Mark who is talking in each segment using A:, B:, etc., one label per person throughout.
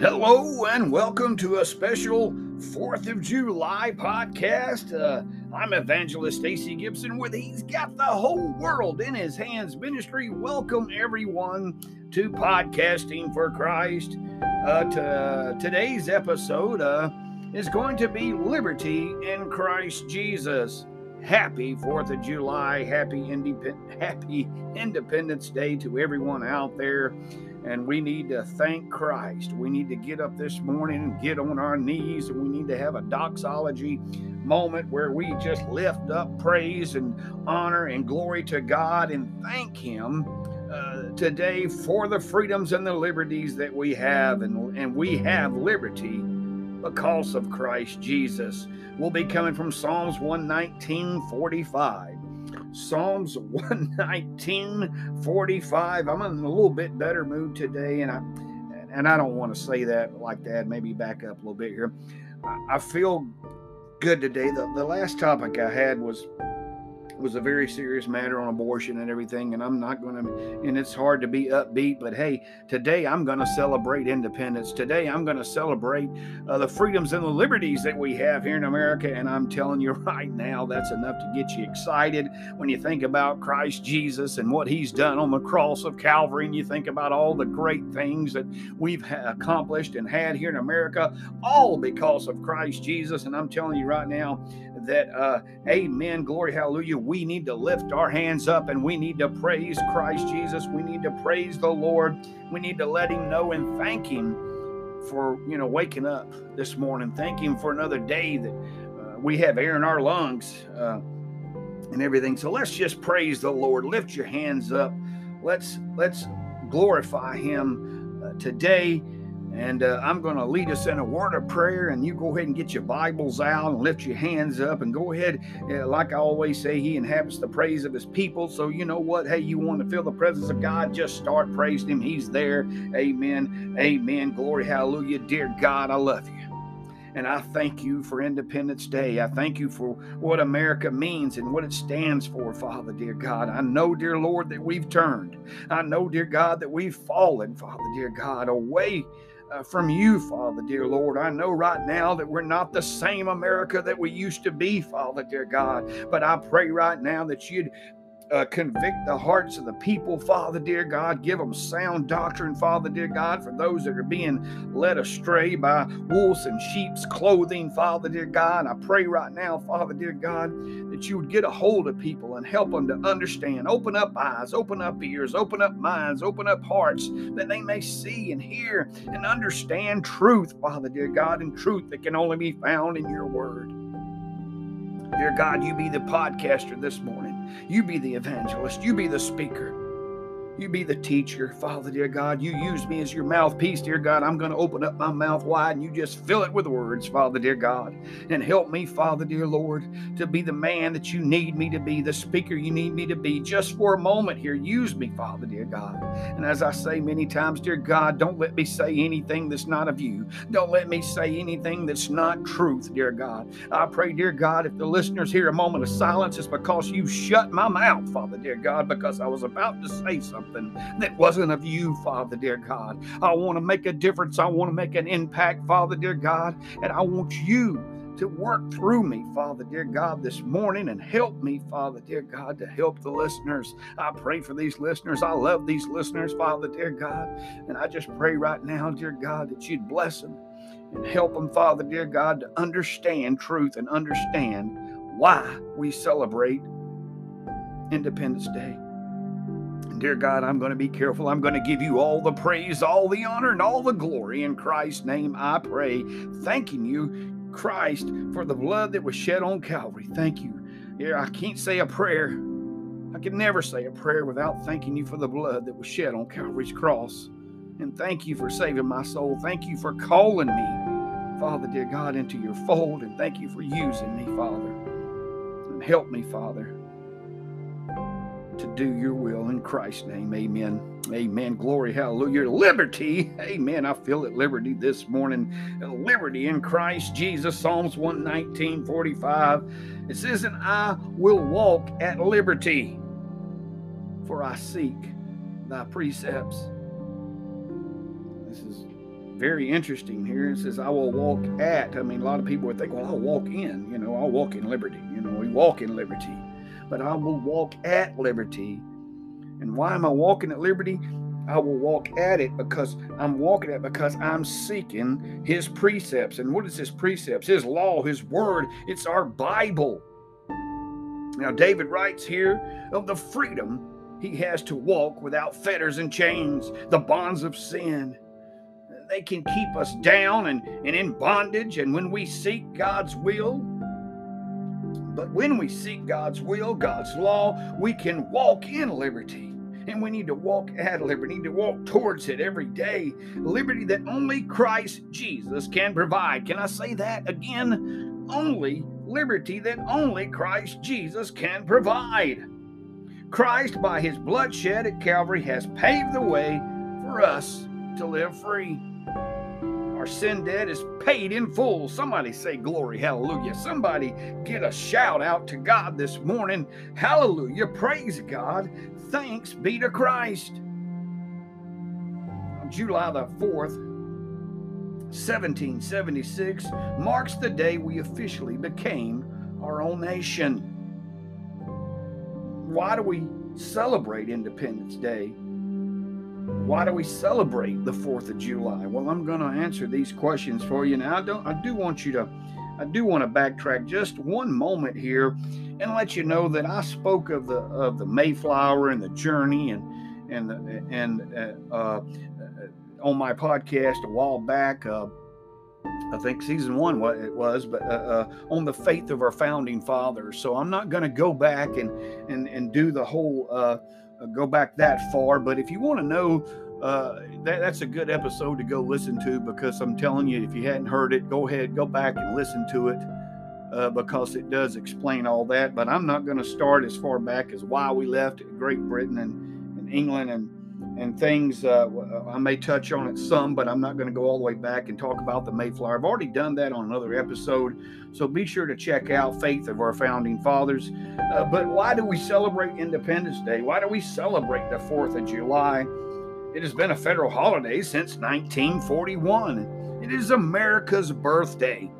A: Hello and welcome to a special 4th of July podcast. Uh, I'm evangelist Stacey Gibson with He's Got the Whole World in His Hands Ministry. Welcome everyone to Podcasting for Christ. Uh, to, today's episode uh, is going to be Liberty in Christ Jesus. Happy 4th of July. Happy, independ- happy Independence Day to everyone out there and we need to thank Christ. We need to get up this morning and get on our knees, and we need to have a doxology moment where we just lift up praise and honor and glory to God and thank Him uh, today for the freedoms and the liberties that we have, and, and we have liberty because of Christ Jesus. We'll be coming from Psalms 119 45. Psalms 119, 45. I'm in a little bit better mood today, and I and I don't want to say that like that. Maybe back up a little bit here. I, feel good today. The, the last topic I had was was a very serious matter on abortion and everything. And I'm not going to, and it's hard to be upbeat, but hey, today I'm going to celebrate independence. Today I'm going to celebrate uh, the freedoms and the liberties that we have here in America. And I'm telling you right now, that's enough to get you excited when you think about Christ Jesus and what he's done on the cross of Calvary. And you think about all the great things that we've accomplished and had here in America, all because of Christ Jesus. And I'm telling you right now, that, uh, amen, glory, hallelujah, we need to lift our hands up and we need to praise Christ Jesus. We need to praise the Lord. We need to let Him know and thank Him for, you know, waking up this morning. Thank Him for another day that uh, we have air in our lungs uh, and everything. So let's just praise the Lord. Lift your hands up. Let's, let's glorify Him uh, today and uh, I'm going to lead us in a word of prayer, and you go ahead and get your Bibles out and lift your hands up and go ahead. Uh, like I always say, He inhabits the praise of His people. So, you know what? Hey, you want to feel the presence of God? Just start praising Him. He's there. Amen. Amen. Glory. Hallelujah. Dear God, I love you. And I thank you for Independence Day. I thank you for what America means and what it stands for, Father, dear God. I know, dear Lord, that we've turned. I know, dear God, that we've fallen, Father, dear God, away uh, from you, Father, dear Lord. I know right now that we're not the same America that we used to be, Father, dear God. But I pray right now that you'd uh, convict the hearts of the people, Father, dear God. Give them sound doctrine, Father, dear God, for those that are being led astray by wolves and sheep's clothing, Father, dear God. I pray right now, Father, dear God, that you would get a hold of people and help them to understand. Open up eyes, open up ears, open up minds, open up hearts that they may see and hear and understand truth, Father, dear God, and truth that can only be found in your word. Dear God, you be the podcaster this morning. You be the evangelist. You be the speaker. You be the teacher, Father, dear God. You use me as your mouthpiece, dear God. I'm going to open up my mouth wide and you just fill it with words, Father, dear God. And help me, Father, dear Lord, to be the man that you need me to be, the speaker you need me to be, just for a moment here. Use me, Father, dear God. And as I say many times, dear God, don't let me say anything that's not of you. Don't let me say anything that's not truth, dear God. I pray, dear God, if the listeners hear a moment of silence, it's because you shut my mouth, Father, dear God, because I was about to say something something that wasn't of you, Father, dear God. I want to make a difference. I want to make an impact, Father, dear God. And I want you to work through me, Father, dear God, this morning and help me, Father, dear God, to help the listeners. I pray for these listeners. I love these listeners, Father, dear God. And I just pray right now, dear God, that you'd bless them and help them, Father, dear God, to understand truth and understand why we celebrate Independence Day. Dear God, I'm going to be careful. I'm going to give you all the praise, all the honor, and all the glory. In Christ's name, I pray. Thanking you, Christ, for the blood that was shed on Calvary. Thank you. Yeah, I can't say a prayer. I can never say a prayer without thanking you for the blood that was shed on Calvary's cross. And thank you for saving my soul. Thank you for calling me, Father, dear God, into your fold. And thank you for using me, Father. And help me, Father to do your will in Christ's name. Amen. Amen. Glory, hallelujah. Liberty. Amen. I feel at liberty this morning. Liberty in Christ Jesus. Psalms 119, 45. It says, And I will walk at liberty, for I seek thy precepts. This is very interesting here. It says, I will walk at. I mean, a lot of people would think, well, I'll walk in. You know, I'll walk in liberty. You know, we walk in liberty. But I will walk at liberty. And why am I walking at liberty? I will walk at it because I'm walking at because I'm seeking his precepts. And what is his precepts? His law, his word. It's our Bible. Now, David writes here of the freedom he has to walk without fetters and chains, the bonds of sin. They can keep us down and, and in bondage. And when we seek God's will, but when we seek God's will, God's law, we can walk in liberty. And we need to walk at liberty, we need to walk towards it every day. Liberty that only Christ Jesus can provide. Can I say that again? Only liberty that only Christ Jesus can provide. Christ, by his bloodshed at Calvary, has paved the way for us to live free. Our sin debt is paid in full. Somebody say glory, hallelujah. Somebody get a shout out to God this morning. Hallelujah. Praise God. Thanks be to Christ. On July the 4th, 1776 marks the day we officially became our own nation. Why do we celebrate Independence Day? Why do we celebrate the 4th of July? Well, I'm going to answer these questions for you. Now, I don't I do want you to I do want to backtrack just one moment here and let you know that I spoke of the of the Mayflower and the journey and and and uh, uh, on my podcast a while back. Uh, I think season one what it was, but uh, uh, on the faith of our founding fathers. So I'm not going to go back and and and do the whole uh, go back that far. But if you want to know, uh, that, that's a good episode to go listen to because I'm telling you, if you hadn't heard it, go ahead, go back and listen to it. Uh, because it does explain all that, but I'm not going to start as far back as why we left Great Britain and, and England and and things. Uh, I may touch on it some, but I'm not going to go all the way back and talk about the Mayflower. I've already done that on another episode, so be sure to check out Faith of Our Founding Fathers. Uh, but why do we celebrate Independence Day? Why do we celebrate the 4th of July? It has been a federal holiday since 1941. It is America's birthday.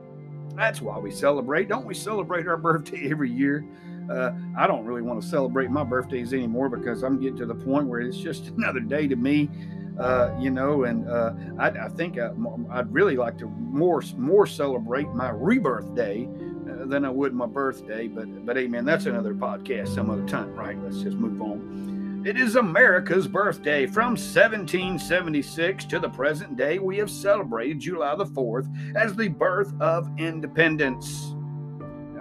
A: That's why we celebrate. Don't we celebrate our birthday every year? Uh, I don't really want to celebrate my birthdays anymore because I'm getting to the point where it's just another day to me. Uh, you know, and uh, I, I, think I, would really like to more more celebrate my rebirth day uh, than I would my birthday. But but amen, that's another podcast some other time, right? Let's just move on. It is America's birthday. From 1776 to the present day, we have celebrated July the 4th as the birth of independence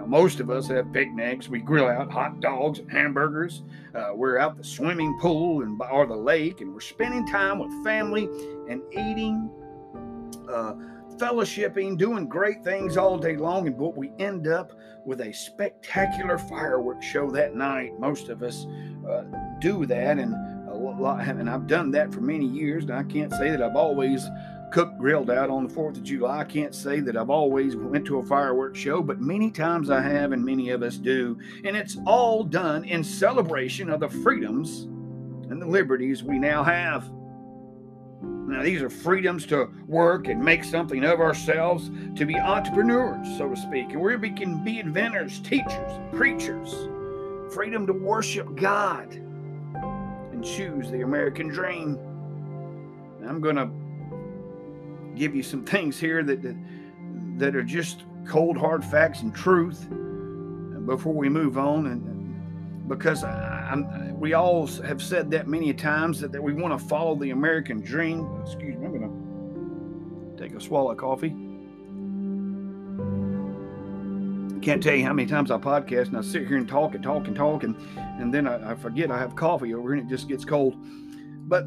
A: most of us have picnics. We grill out hot dogs and hamburgers. Uh, we're out the swimming pool and or the lake, and we're spending time with family and eating, uh, fellowshipping, doing great things all day long. And but we end up with a spectacular fireworks show that night. Most of us uh, do that, and a lot, and I've done that for many years. And I can't say that I've always cooked grilled out on the 4th of July. I can't say that I've always went to a fireworks show, but many times I have and many of us do. And it's all done in celebration of the freedoms and the liberties we now have. Now, these are freedoms to work and make something of ourselves, to be entrepreneurs, so to speak, and we can be inventors, teachers, preachers. Freedom to worship God and choose the American dream. I'm going to give you some things here that, that, are just cold hard facts and truth before we move on and because I'm, we all have said that many times that, that we want to follow the American dream. Excuse me, I'm going to take a swallow of coffee. Can't tell you how many times I podcast and I sit here and talk and talk and talk and, and then I, I forget I have coffee over and it just gets cold. But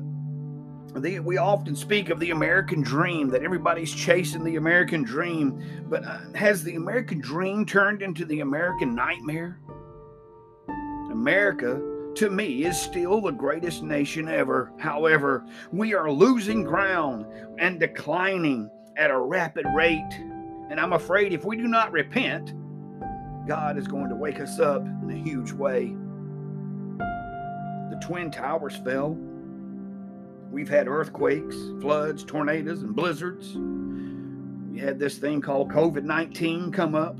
A: the, we often speak of the American dream, that everybody's chasing the American dream, but uh, has the American dream turned into the American nightmare? America, to me, is still the greatest nation ever. However, we are losing ground and declining at a rapid rate. And I'm afraid if we do not repent, God is going to wake us up in a huge way. The Twin Towers fell We've had earthquakes, floods, tornadoes, and blizzards. We had this thing called COVID 19 come up.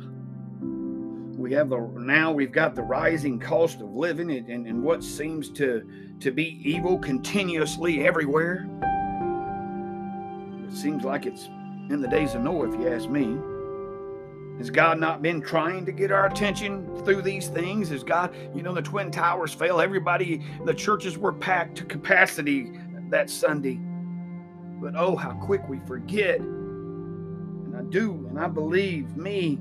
A: We have the now we've got the rising cost of living and, and, and what seems to, to be evil continuously everywhere. It seems like it's in the days of Noah, if you ask me. Has God not been trying to get our attention through these things? Has God, you know, the Twin Towers fell. Everybody, the churches were packed to capacity that Sunday. But oh, how quick we forget. And I do, and I believe me,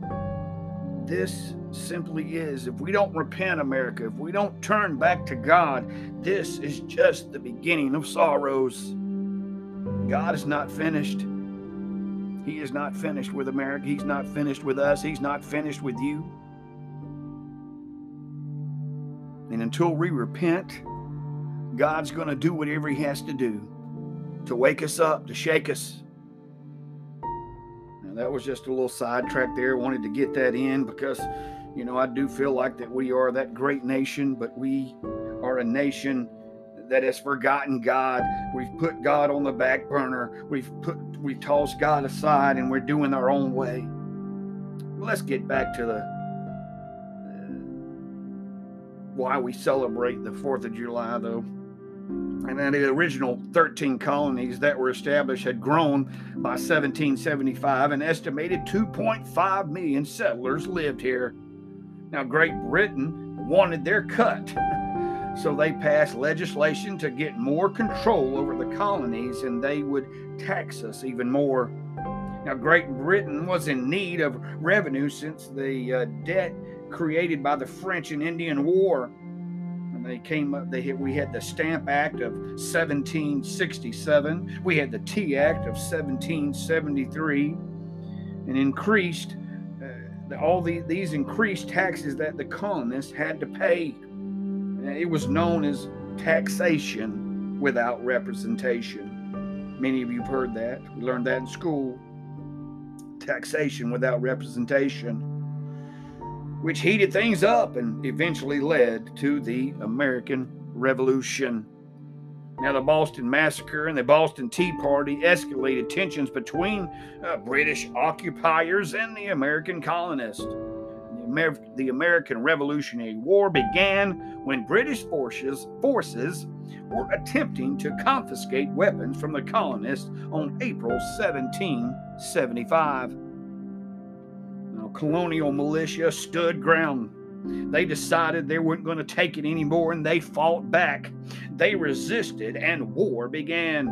A: this simply is. If we don't repent, America, if we don't turn back to God, this is just the beginning of sorrows. God is not finished. He is not finished with America. He's not finished with us. He's not finished with you. And until we repent, God's going to do whatever He has to do to wake us up, to shake us. Now, that was just a little sidetrack there. Wanted to get that in because, you know, I do feel like that we are that great nation, but we are a nation that has forgotten God. We've put God on the back burner. We've put we tossed God aside and we're doing our own way. Let's get back to the uh, why we celebrate the 4th of July though. And the original 13 colonies that were established had grown by 1775. An estimated 2.5 million settlers lived here. Now, Great Britain wanted their cut. So they passed legislation to get more control over the colonies and they would tax us even more. Now, Great Britain was in need of revenue since the uh, debt created by the French and Indian War. They came up, they we had the Stamp Act of 1767, we had the Tea Act of 1773, and increased uh, all the, these increased taxes that the colonists had to pay. It was known as taxation without representation. Many of you have heard that. We learned that in school. Taxation without representation, which heated things up and eventually led to the American Revolution. Now, the Boston Massacre and the Boston Tea Party escalated tensions between uh, British occupiers and the American colonists. Amer- the American Revolutionary War began when British forces, forces were attempting to confiscate weapons from the colonists on April 1775. Colonial militia stood ground. They decided they weren't going to take it anymore and they fought back. They resisted and war began.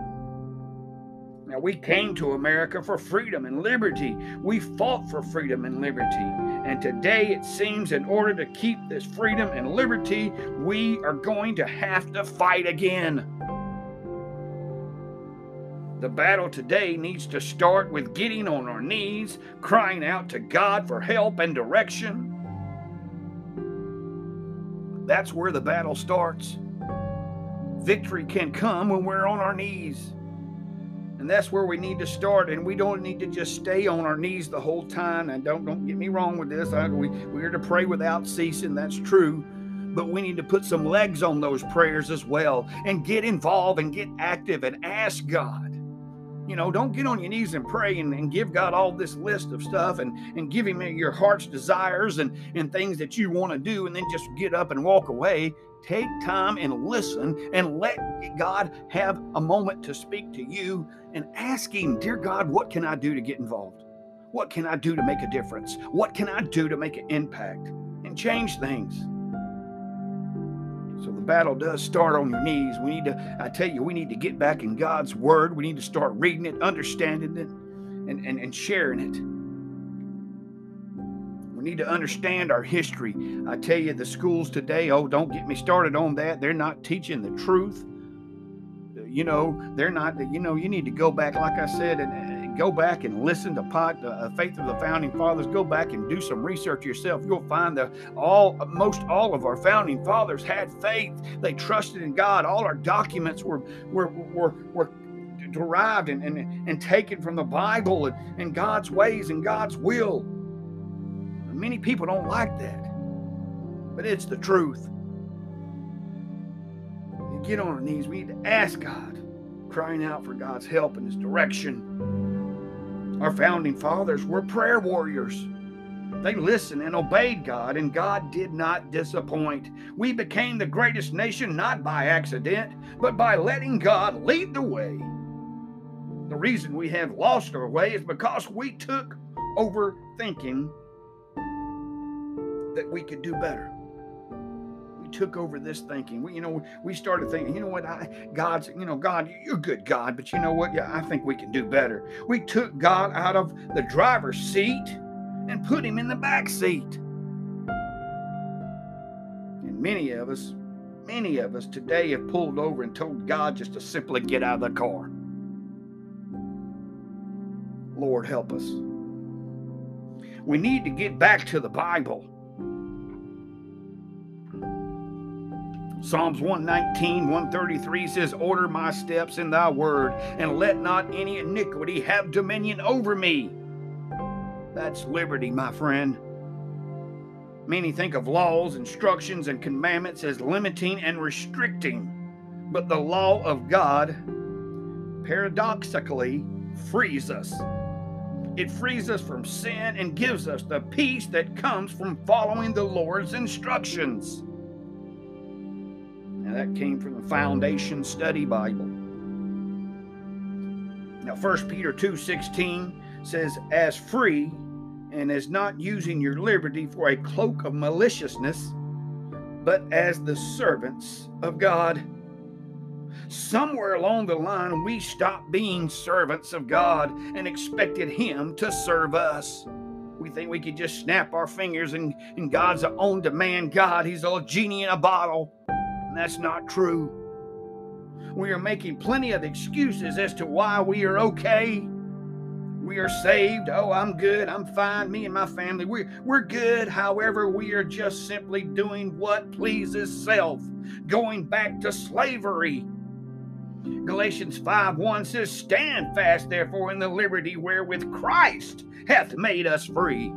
A: Now, we came to America for freedom and liberty. We fought for freedom and liberty. And today it seems in order to keep this freedom and liberty, we are going to have to fight again. The battle today needs to start with getting on our knees, crying out to God for help and direction. That's where the battle starts. Victory can come when we're on our knees. And that's where we need to start. And we don't need to just stay on our knees the whole time. And don't don't get me wrong with this. I, we we're to pray without ceasing. That's true. But we need to put some legs on those prayers as well and get involved and get active and ask God. You know, don't get on your knees and pray and, and give God all this list of stuff and, and give Him your heart's desires and, and things that you want to do and then just get up and walk away. Take time and listen and let God have a moment to speak to you and ask Him, Dear God, what can I do to get involved? What can I do to make a difference? What can I do to make an impact and change things? So the battle does start on your knees. We need to, I tell you, we need to get back in God's word. We need to start reading it, understanding it, and, and, and sharing it. We need to understand our history. I tell you, the schools today, oh, don't get me started on that. They're not teaching the truth you know, they're not, you know, you need to go back, like I said, and, and go back and listen to pot, uh, Faith of the Founding Fathers. Go back and do some research yourself. You'll find that all, most all of our founding fathers had faith. They trusted in God. All our documents were, were, were, were derived and, and, and taken from the Bible and, and God's ways and God's will. Many people don't like that, but it's the truth get on our knees. We need to ask God. crying out for God's help and His direction. Our founding fathers were prayer warriors. They listened and obeyed God, and God did not disappoint. We became the greatest nation not by accident, but by letting God lead the way. The reason we have lost our way is because we took over thinking that we could do better. Took over this thinking. We, you know, we started thinking, you know what, I, God's, you know, God, you're good, God, but you know what? Yeah, I think we can do better. We took God out of the driver's seat and put him in the back seat. And many of us, many of us today have pulled over and told God just to simply get out of the car. Lord, help us. We need to get back to the Bible. Psalms 119, 133 says, Order my steps in thy word, and let not any iniquity have dominion over me. That's liberty, my friend. Many think of laws, instructions, and commandments as limiting and restricting, but the law of God paradoxically frees us. It frees us from sin and gives us the peace that comes from following the Lord's instructions. Now that came from the Foundation Study Bible. Now 1 Peter 2:16 says as free and as not using your liberty for a cloak of maliciousness, but as the servants of God. Somewhere along the line, we stopped being servants of God and expected Him to serve us. We think we could just snap our fingers and, and God's an on demand God. He's a genie in a bottle. And that's not true. We are making plenty of excuses as to why we are okay we are saved. Oh, I'm good. I'm fine. Me and my family, we're, we're good. However, we are just simply doing what pleases self, going back to slavery. Galatians 5 1 says, Stand fast, therefore, in the liberty wherewith Christ hath made us free.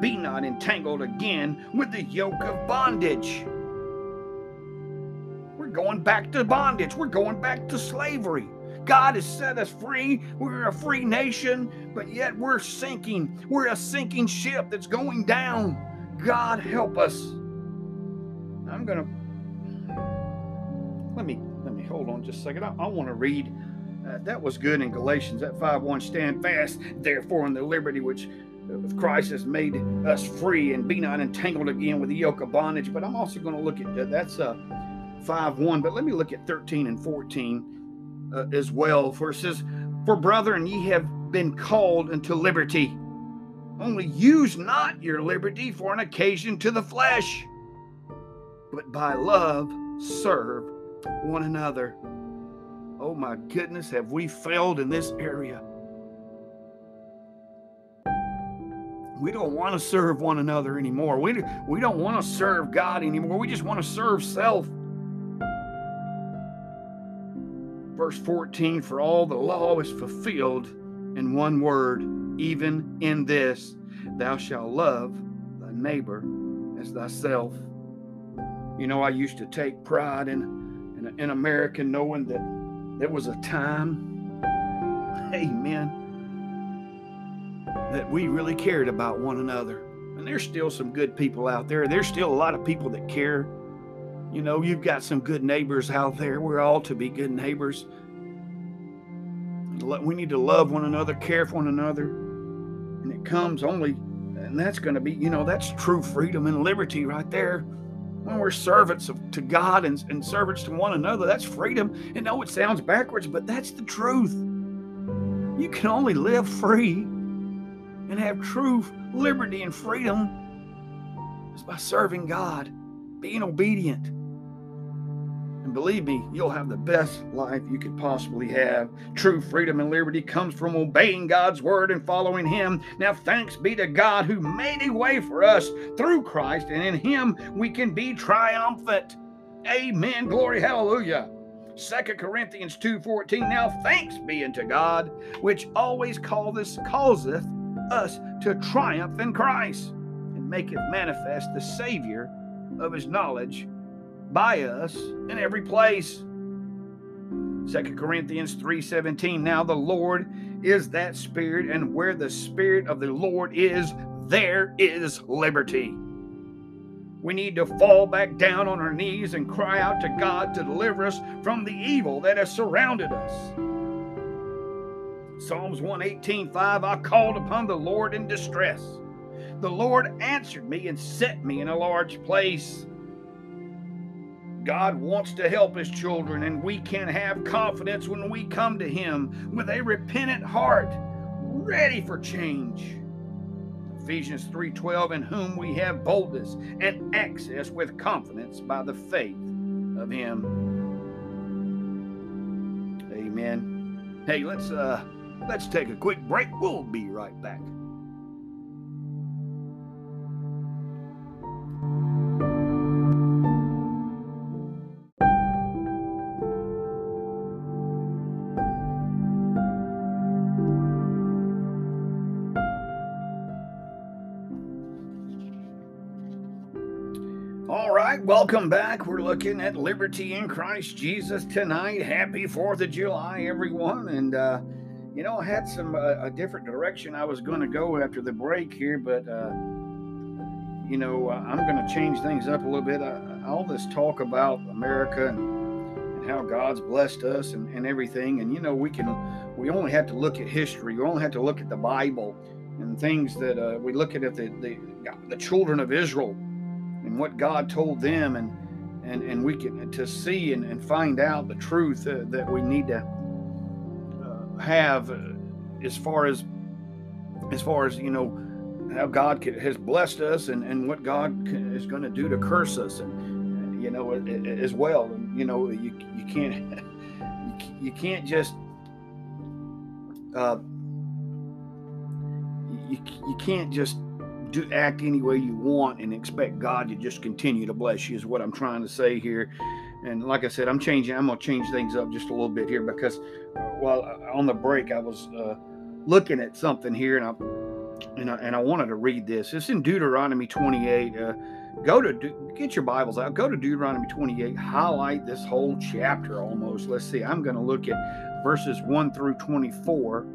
A: Be not entangled again with the yoke of bondage. We're going back to bondage. We're going back to slavery. God has set us free. We're a free nation, but yet we're sinking. We're a sinking ship that's going down. God help us. I'm going to let me let me hold on just a second. I, I want to read uh, that was good in Galatians that 5 1 stand fast, therefore, in the liberty which Christ has made us free and be not entangled again with the yoke of bondage. But I'm also going to look at uh, that's uh, 5 1, but let me look at 13 and 14 uh, as well. For it says, For brethren, ye have been called into liberty. Only use not your liberty for an occasion to the flesh, but by love serve one another. Oh my goodness, have we failed in this area? We don't want to serve one another anymore. We, we don't want to serve God anymore. We just want to serve self. Verse 14 For all the law is fulfilled in one word, even in this thou shalt love thy neighbor as thyself. You know, I used to take pride in, in, in America knowing that there was a time, amen, that we really cared about one another. And there's still some good people out there. There's still a lot of people that care you know, you've got some good neighbors out there. We're all to be good neighbors. We need to love one another, care for one another. And it comes only, and that's going to be, you know, that's true freedom and liberty right there. When we're servants of, to God and, and servants to one another, that's freedom. And no, it sounds backwards, but that's the truth. You can only live free and have true liberty and freedom is by serving God, being obedient and believe me, you'll have the best life you could possibly have. True freedom and liberty comes from obeying God's word and following Him. Now, thanks be to God who made a way for us through Christ, and in Him we can be triumphant. Amen. Glory, hallelujah. Second Corinthians 2:14. Now thanks be unto God, which always calleth, causeth us to triumph in Christ, and maketh manifest the Savior of his knowledge by us in every place. 2 Corinthians 3:17 Now the Lord is that spirit and where the spirit of the Lord is there is liberty. We need to fall back down on our knees and cry out to God to deliver us from the evil that has surrounded us. Psalms 118:5 I called upon the Lord in distress. The Lord answered me and set me in a large place. God wants to help his children, and we can have confidence when we come to him with a repentant heart, ready for change. Ephesians 3:12 in whom we have boldness and access with confidence by the faith of him. Amen. Hey, let's uh let's take a quick break. We'll be right back. All right, welcome back. We're looking at liberty in Christ Jesus tonight. Happy 4th of July, everyone. And, uh, you know, I had some uh, a different direction I was going to go after the break here, but, uh, you know, uh, I'm going to change things up a little bit. All this talk about America and, and how God's blessed us and, and everything. And, you know, we can, we only have to look at history, we only have to look at the Bible and things that uh, we look at, at the, the, the children of Israel and what God told them, and and and we can to see and, and find out the truth uh, that we need to have uh, as far as as far as you know how God has blessed us and and what God is going to do to curse us and you know as well and you know you you can't you can't just uh, you, you can't just do act any way you want and expect God to just continue to bless you is what I'm trying to say here. And like I said, I'm changing. I'm gonna change things up just a little bit here because while uh, on the break I was uh, looking at something here and I and I, and I wanted to read this. It's in Deuteronomy 28. Uh, go to get your Bibles out. Go to Deuteronomy 28. Highlight this whole chapter almost. Let's see. I'm going to look at verses 1 through 24.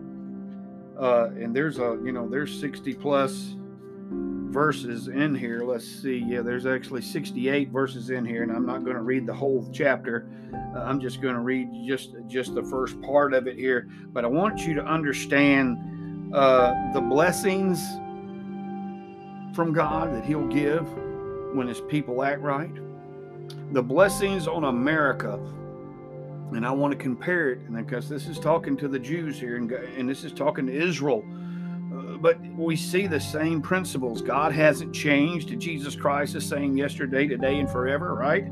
A: Uh, and there's a you know there's 60 plus verses in here. Let's see. Yeah, there's actually 68 verses in here, and I'm not going to read the whole chapter. Uh, I'm just going to read just just the first part of it here. But I want you to understand uh, the blessings from God that He'll give when His people act right. The blessings on America. And I want to compare it, and because this is talking to the Jews here, and, and this is talking to Israel but we see the same principles. God hasn't changed. Jesus Christ is saying yesterday, today, and forever, right?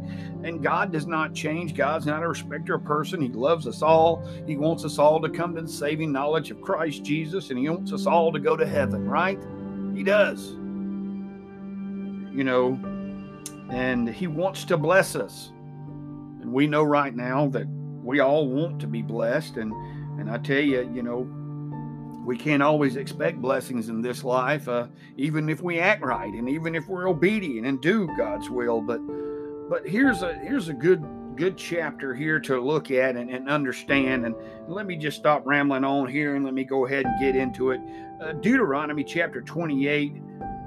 A: And God does not change. God's not a respecter of person. He loves us all. He wants us all to come to the saving knowledge of Christ Jesus, and He wants us all to go to heaven, right? He does. You know, and He wants to bless us. And we know right now that we all want to be blessed. And and I tell you, you know, we can't always expect blessings in this life, uh, even if we act right and even if we're obedient and do God's will. But but here's a here's a good good chapter here to look at and, and understand. And let me just stop rambling on here and let me go ahead and get into it. Uh, Deuteronomy chapter 28,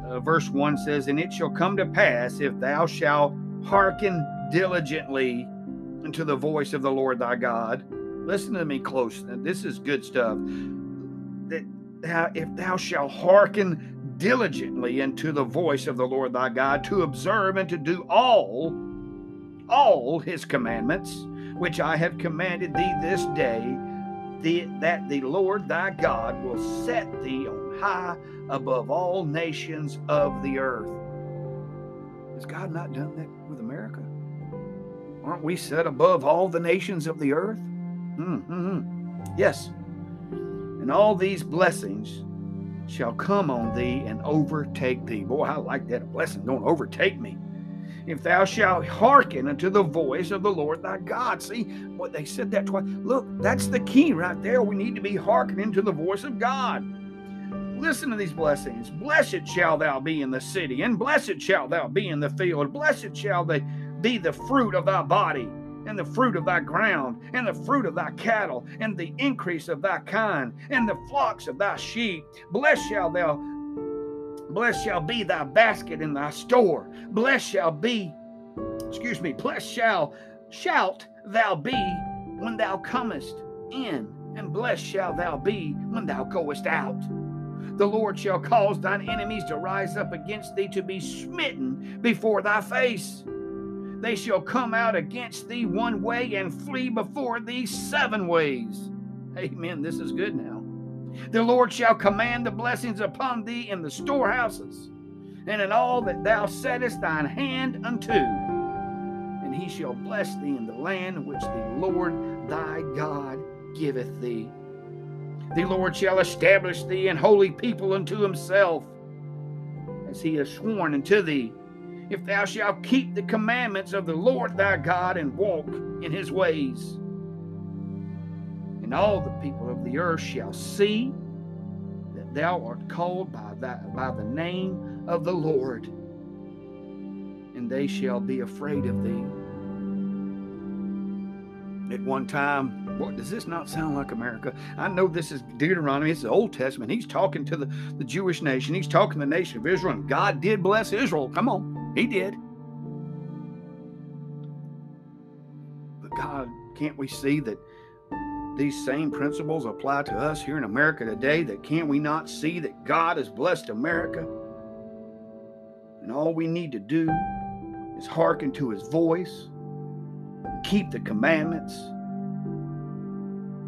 A: uh, verse 1 says, And it shall come to pass if thou shalt hearken diligently unto the voice of the Lord thy God. Listen to me close. This is good stuff that thou, if thou shalt hearken diligently unto the voice of the Lord thy God to observe and to do all all his commandments which I have commanded thee this day the, that the Lord thy God will set thee on high above all nations of the earth. Has God not done that with America? Aren't we set above all the nations of the earth? Mm-hmm. Yes, and all these blessings shall come on thee and overtake thee. Boy, I like that. A blessing going to overtake me. If thou shalt hearken unto the voice of the Lord thy God. See what they said that twice. Look, that's the key right there. We need to be hearkening to the voice of God. Listen to these blessings. Blessed shall thou be in the city, and blessed shall thou be in the field. Blessed shall they be the fruit of thy body and the fruit of thy ground, and the fruit of thy cattle, and the increase of thy kind, and the flocks of thy sheep. Blessed shall thou, blessed shall be thy basket and thy store. Blessed shall be, excuse me, blessed shall shalt thou be when thou comest in, and blessed shall thou be when thou goest out. The Lord shall cause thine enemies to rise up against thee to be smitten before thy face. They shall come out against thee one way and flee before thee seven ways. Amen. This is good now. The Lord shall command the blessings upon thee in the storehouses and in all that thou settest thine hand unto. And he shall bless thee in the land which the Lord thy God giveth thee. The Lord shall establish thee an holy people unto himself, as he has sworn unto thee if thou shalt keep the commandments of the Lord thy God and walk in his ways. And all the people of the earth shall see that thou art called by, that, by the name of the Lord, and they shall be afraid of thee. At one time, what does this not sound like America? I know this is Deuteronomy, it's the Old Testament. He's talking to the, the Jewish nation, he's talking to the nation of Israel, and God did bless Israel. Come on. He did. But God, can't we see that these same principles apply to us here in America today? That can't we not see that God has blessed America? And all we need to do is hearken to his voice and keep the commandments.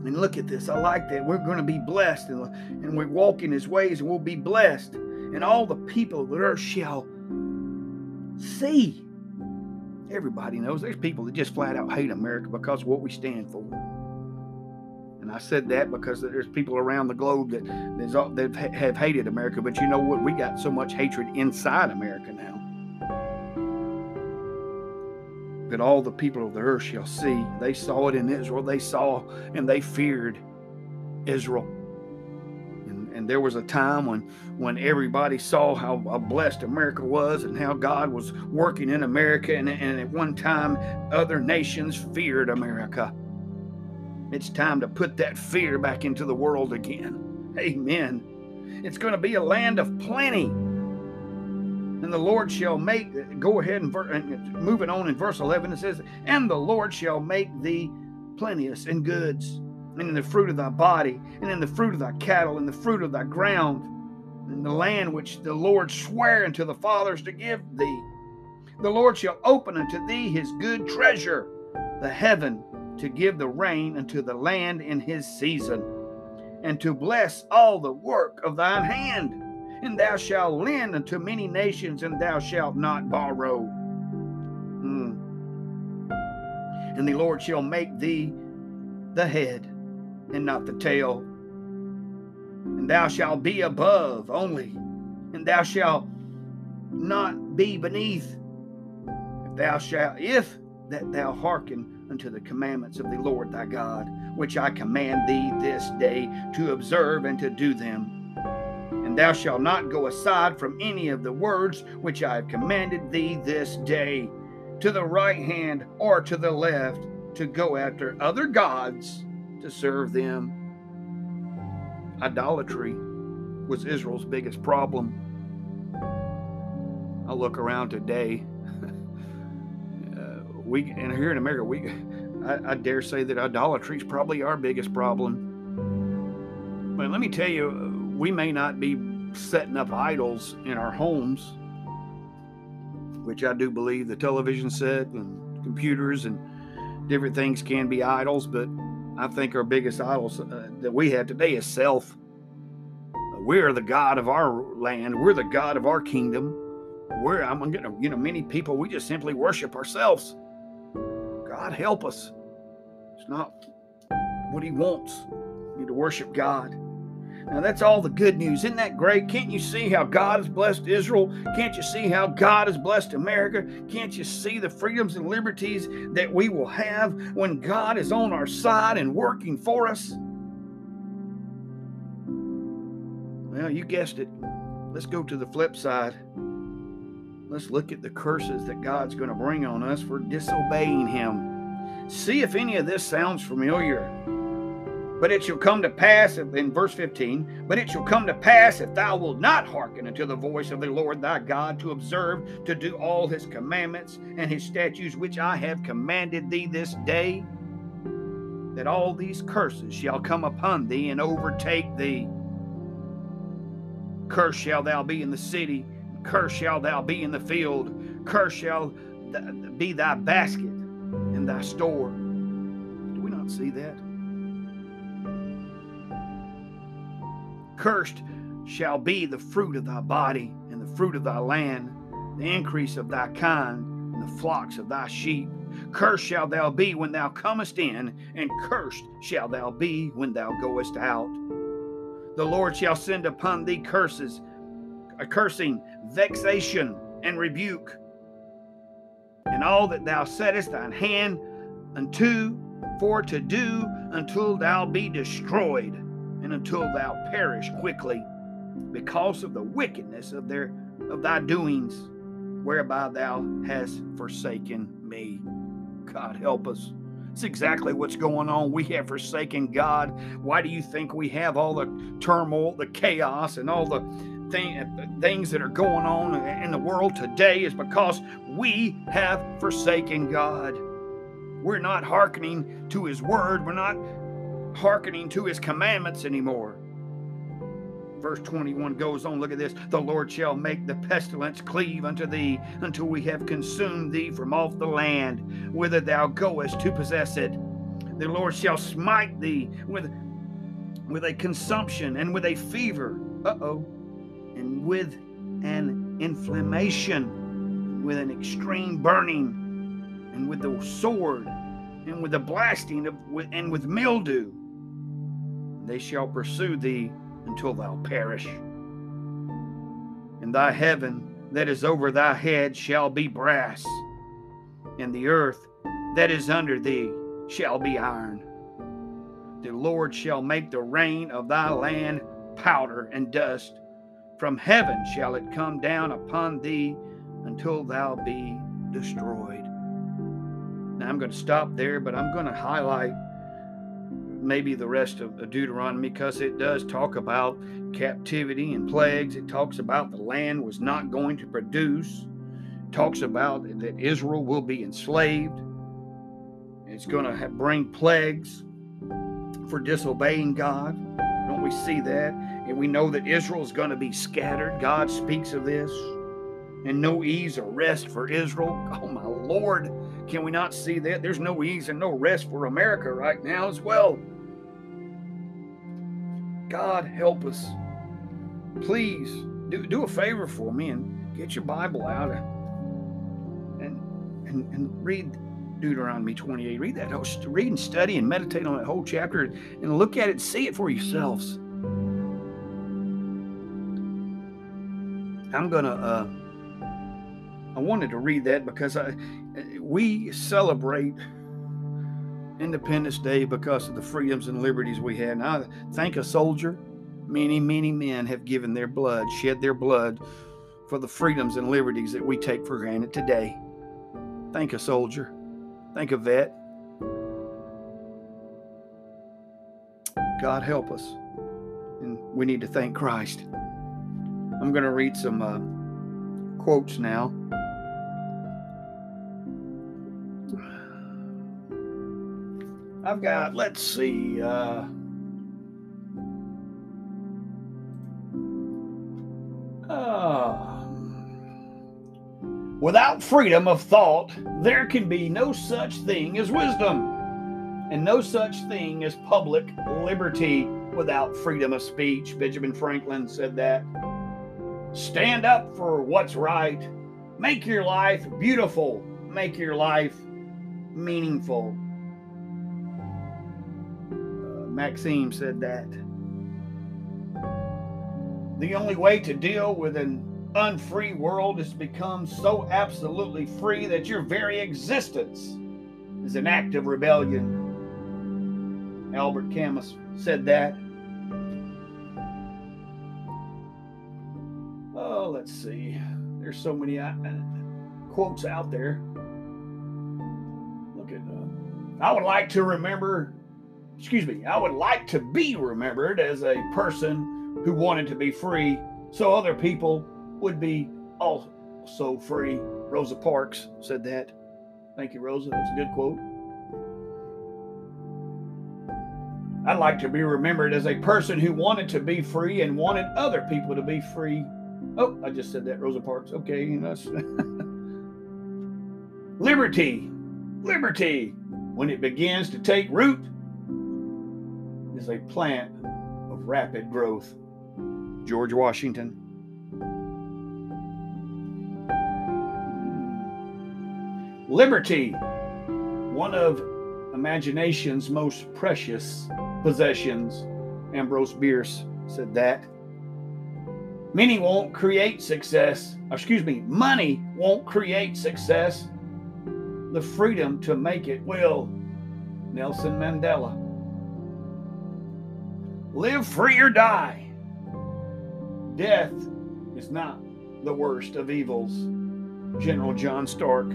A: And look at this. I like that. We're going to be blessed and, and we walk in his ways and we'll be blessed. And all the people of the earth shall see. Everybody knows there's people that just flat out hate America because of what we stand for. And I said that because there's people around the globe that that have hated America. But you know what? We got so much hatred inside America now. That all the people of the earth shall see. They saw it in Israel. They saw and they feared Israel and there was a time when when everybody saw how blessed America was and how God was working in America and, and at one time other nations feared America. It's time to put that fear back into the world again. Amen. It's going to be a land of plenty. And the Lord shall make, go ahead and, and moving on in verse 11, it says, And the Lord shall make thee plenteous in goods and in the fruit of thy body, and in the fruit of thy cattle, and the fruit of thy ground, and the land which the Lord sware unto the fathers to give thee. The Lord shall open unto thee his good treasure, the heaven, to give the rain unto the land in his season, and to bless all the work of thine hand. And thou shalt lend unto many nations, and thou shalt not borrow. Mm. And the Lord shall make thee the head and not the tail. And thou shalt be above only, and thou shalt not be beneath. If thou shalt, if that thou hearken unto the commandments of the Lord thy God, which I command thee this day to observe and to do them. And thou shalt not go aside from any of the words which I have commanded thee this day, to the right hand or to the left, to go after other gods to serve them. Idolatry was Israel's biggest problem. I look around today. uh, we and here in America, we I, I dare say that idolatry is probably our biggest problem. But let me tell you, we may not be setting up idols in our homes, which I do believe the television set and computers and different things can be idols, but I think our biggest idols uh, that we have today is self. We're the God of our land. We're the God of our kingdom. We're, I'm gonna, you know, many people, we just simply worship ourselves. God help us. It's not what He wants. We need to worship God. Now, that's all the good news. Isn't that great? Can't you see how God has blessed Israel? Can't you see how God has blessed America? Can't you see the freedoms and liberties that we will have when God is on our side and working for us? Well, you guessed it. Let's go to the flip side. Let's look at the curses that God's going to bring on us for disobeying Him. See if any of this sounds familiar. But it shall come to pass, in verse 15, but it shall come to pass if thou wilt not hearken unto the voice of the Lord thy God to observe, to do all his commandments and his statutes which I have commanded thee this day, that all these curses shall come upon thee and overtake thee. Cursed shall thou be in the city, cursed shall thou be in the field, cursed shall be thy basket and thy store. Do we not see that? Cursed shall be the fruit of thy body and the fruit of thy land, the increase of thy kind and the flocks of thy sheep. Cursed shall thou be when thou comest in, and cursed shall thou be when thou goest out. The Lord shall send upon thee curses, a cursing, vexation, and rebuke. And all that thou settest thine hand unto for to do until thou be destroyed and until thou perish quickly because of the wickedness of their of thy doings whereby thou hast forsaken me. God help us. It's exactly what's going on. We have forsaken god. Why do you think we have all the turmoil the chaos and all the thing, things that are going on in the world today is because we have forsaken god? We're not hearkening to his word. We're not hearkening to his commandments anymore. Verse 21 goes on, look at this. The Lord shall make the pestilence cleave unto thee until we have consumed thee from off the land, whither thou goest to possess it. The Lord shall smite thee with, with a consumption and with a fever. Uh oh. And with an inflammation, with an extreme burning, and with the sword, and with the blasting of, and with mildew they shall pursue thee until thou perish. And thy heaven that is over thy head shall be brass, and the earth that is under thee shall be iron. The Lord shall make the rain of thy land powder and dust. From heaven shall it come down upon thee until thou be destroyed. Now I'm going to stop there, but I'm going to highlight maybe the rest of Deuteronomy because it does talk about captivity and plagues. It talks about the land was not going to produce. It talks about that Israel will be enslaved. It's going to bring plagues for disobeying God. Don't we see that? And we know that Israel is going to be scattered. God speaks of this. And no ease or rest for Israel. Oh, my Lord. Can we not see that? There's no ease and no rest for America right now as well. God help us. Please do, do a favor for me and get your Bible out and, and, and read Deuteronomy 28. Read that whole, read and study and meditate on that whole chapter and look at it, see it for yourselves. I'm gonna uh, I wanted to read that because I, we celebrate Independence Day because of the freedoms and liberties we had. And I thank a soldier. Many, many men have given their blood, shed their blood for the freedoms and liberties that we take for granted today. Thank a soldier. Thank a vet. God help us. And we need to thank Christ. I'm going to read some uh, quotes now. I've got, let's see, uh, uh, without freedom of thought, there can be no such thing as wisdom, and no such thing as public liberty without freedom of speech. Benjamin Franklin said that. Stand up for what's right. Make your life beautiful. Make your life meaningful. Maxime said that. The only way to deal with an unfree world is to become so absolutely free that your very existence is an act of rebellion. Albert Camus said that. Oh, let's see. There's so many uh, quotes out there. I would like to remember, excuse me, I would like to be remembered as a person who wanted to be free so other people would be also free. Rosa Parks said that. Thank you, Rosa. That's a good quote. I'd like to be remembered as a person who wanted to be free and wanted other people to be free. Oh, I just said that, Rosa Parks. Okay, know. liberty, liberty, when it begins to take root, is a plant of rapid growth. George Washington. Liberty, one of imagination's most precious possessions. Ambrose Bierce said that. Many won't create success. Excuse me, money won't create success. The freedom to make it will. Nelson Mandela. Live free or die. Death is not the worst of evils. General John Stark.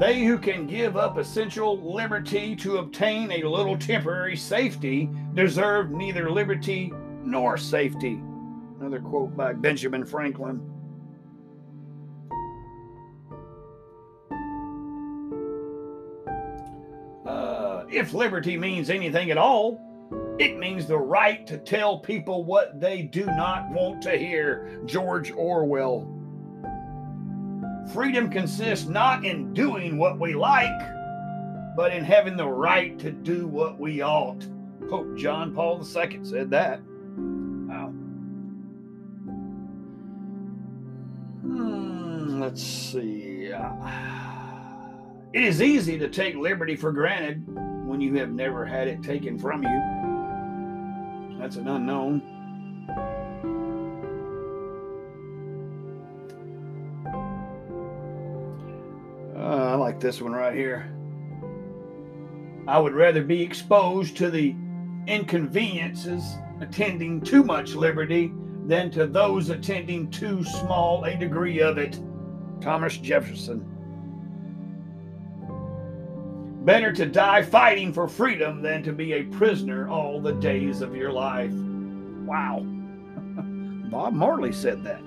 A: They who can give up essential liberty to obtain a little temporary safety deserve neither liberty nor safety. Another quote by Benjamin Franklin. If liberty means anything at all, it means the right to tell people what they do not want to hear. George Orwell. Freedom consists not in doing what we like, but in having the right to do what we ought. Pope John Paul II said that. Wow. Hmm, let's see. It is easy to take liberty for granted when you have never had it taken from you. That's an unknown. Uh, I like this one right here. I would rather be exposed to the inconveniences attending too much liberty than to those attending too small a degree of it. Thomas Jefferson. Better to die fighting for freedom than to be a prisoner all the days of your life. Wow. Bob Marley said that.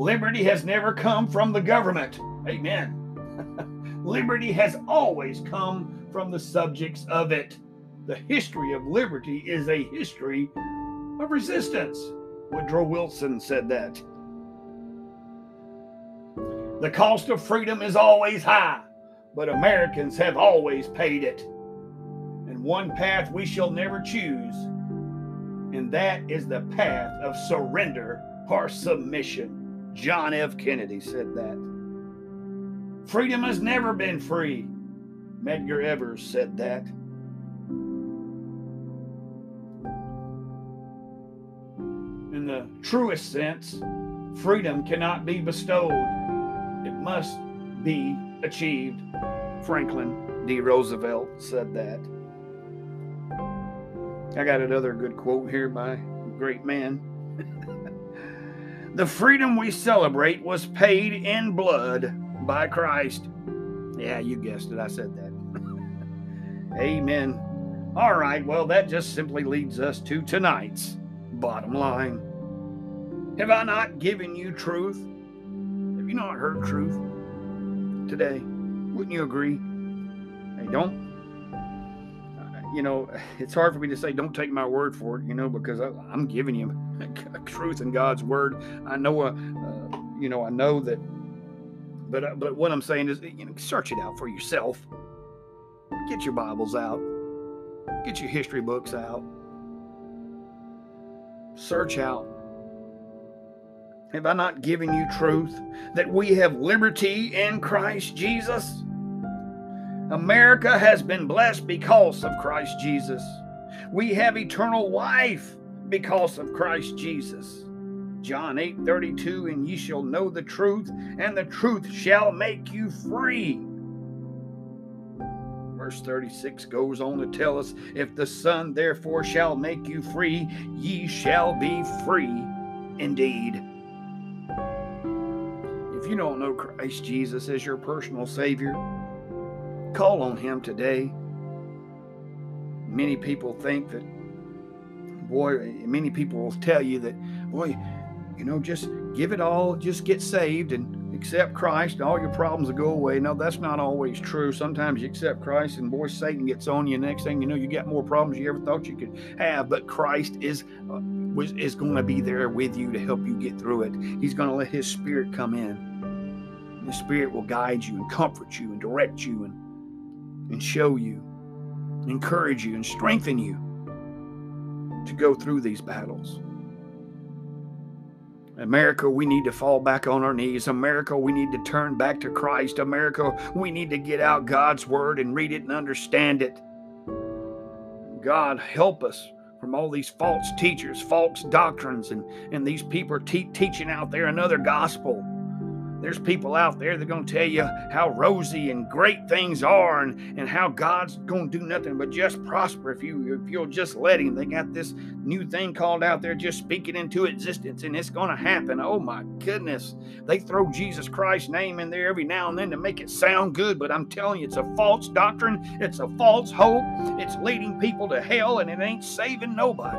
A: Liberty has never come from the government. Amen. liberty has always come from the subjects of it. The history of liberty is a history of resistance. Woodrow Wilson said that. The cost of freedom is always high, but Americans have always paid it. And one path we shall never choose, and that is the path of surrender or submission. John F. Kennedy said that. Freedom has never been free. Medgar Evers said that. In the truest sense, freedom cannot be bestowed, must be achieved. Franklin D. Roosevelt said that. I got another good quote here by a great man. The freedom we celebrate was paid in blood by Christ. Yeah, you guessed it. I said that. Amen. All right, well, that just simply leads us to tonight's bottom line. Have I not given you truth? You not heard truth today? Wouldn't you agree? Hey, don't you know, it's hard for me to say, don't take my word for it, you know, because I, am giving you truth in God's word. I know, uh, uh, you know, I know that, but uh, but what I'm saying is, you know, search it out for yourself. Get your Bibles out. Get your history books out. Search out. Have I not given you truth that we have liberty in Christ Jesus? America has been blessed because of Christ Jesus. We have eternal life because of Christ Jesus. John 8 32, and ye shall know the truth, and the truth shall make you free. Verse 36 goes on to tell us, If the Son therefore shall make you free, ye shall be free indeed. You don't know Christ Jesus as your personal Savior, call on Him today. Many people think that, boy, many people will tell you that, boy, you know, just give it all, just get saved and accept Christ and all your problems will go away. No, that's not always true. Sometimes you accept Christ and boy, Satan gets on you. Next thing you know, you got more problems you ever thought you could have. But Christ is uh, was, is going to be there with you to help you get through it. He's going to let His Spirit come in. The Spirit will guide you and comfort you and direct you and, and show you, encourage you and strengthen you to go through these battles. America, we need to fall back on our knees. America, we need to turn back to Christ. America, we need to get out God's word and read it and understand it. God, help us from all these false teachers, false doctrines, and, and these people te- teaching out there another gospel. There's people out there that are going to tell you how rosy and great things are and, and how God's going to do nothing but just prosper if you if you'll just let him. They got this new thing called out there just speaking into existence and it's going to happen. Oh my goodness. They throw Jesus Christ's name in there every now and then to make it sound good, but I'm telling you it's a false doctrine. It's a false hope. It's leading people to hell and it ain't saving nobody.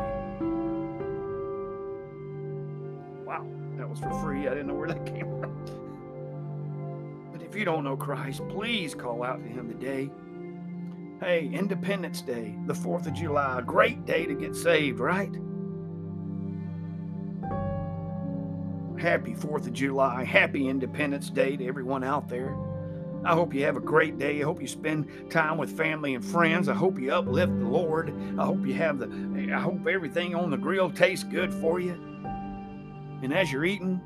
A: Wow, that was for free. I didn't know where that came from. If you don't know Christ, please call out to Him today. Hey, Independence Day, the 4th of July, a great day to get saved, right? Happy 4th of July. Happy Independence Day to everyone out there. I hope you have a great day. I hope you spend time with family and friends. I hope you uplift the Lord. I hope you have the I hope everything on the grill tastes good for you. And as you're eating,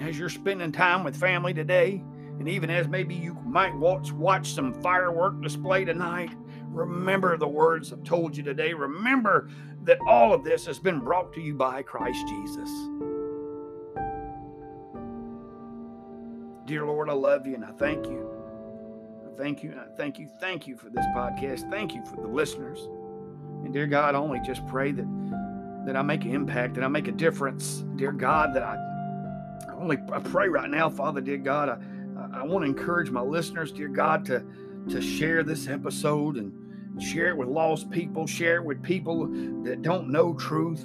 A: as you're spending time with family today, and even as maybe you might watch watch some firework display tonight, remember the words I've told you today. Remember that all of this has been brought to you by Christ Jesus. Dear Lord, I love you and I thank you. I thank you. I thank you. Thank you for this podcast. Thank you for the listeners. And dear God, I only just pray that that I make an impact, that I make a difference. Dear God, that I, I only I pray right now, Father, dear God, I I want to encourage my listeners, dear God, to, to share this episode and share it with lost people, share it with people that don't know truth.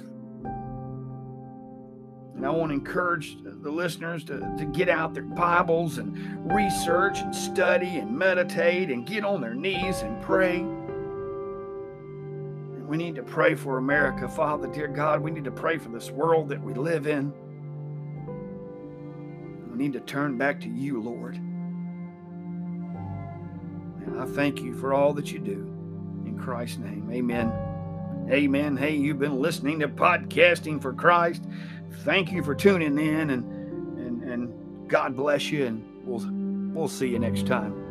A: And I want to encourage the listeners to, to get out their Bibles and research and study and meditate and get on their knees and pray. And we need to pray for America, Father, dear God. We need to pray for this world that we live in. Need to turn back to you, Lord. And I thank you for all that you do. In Christ's name, amen. Amen. Hey, you've been listening to Podcasting for Christ. Thank you for tuning in and and and God bless you and we'll we'll see you next time.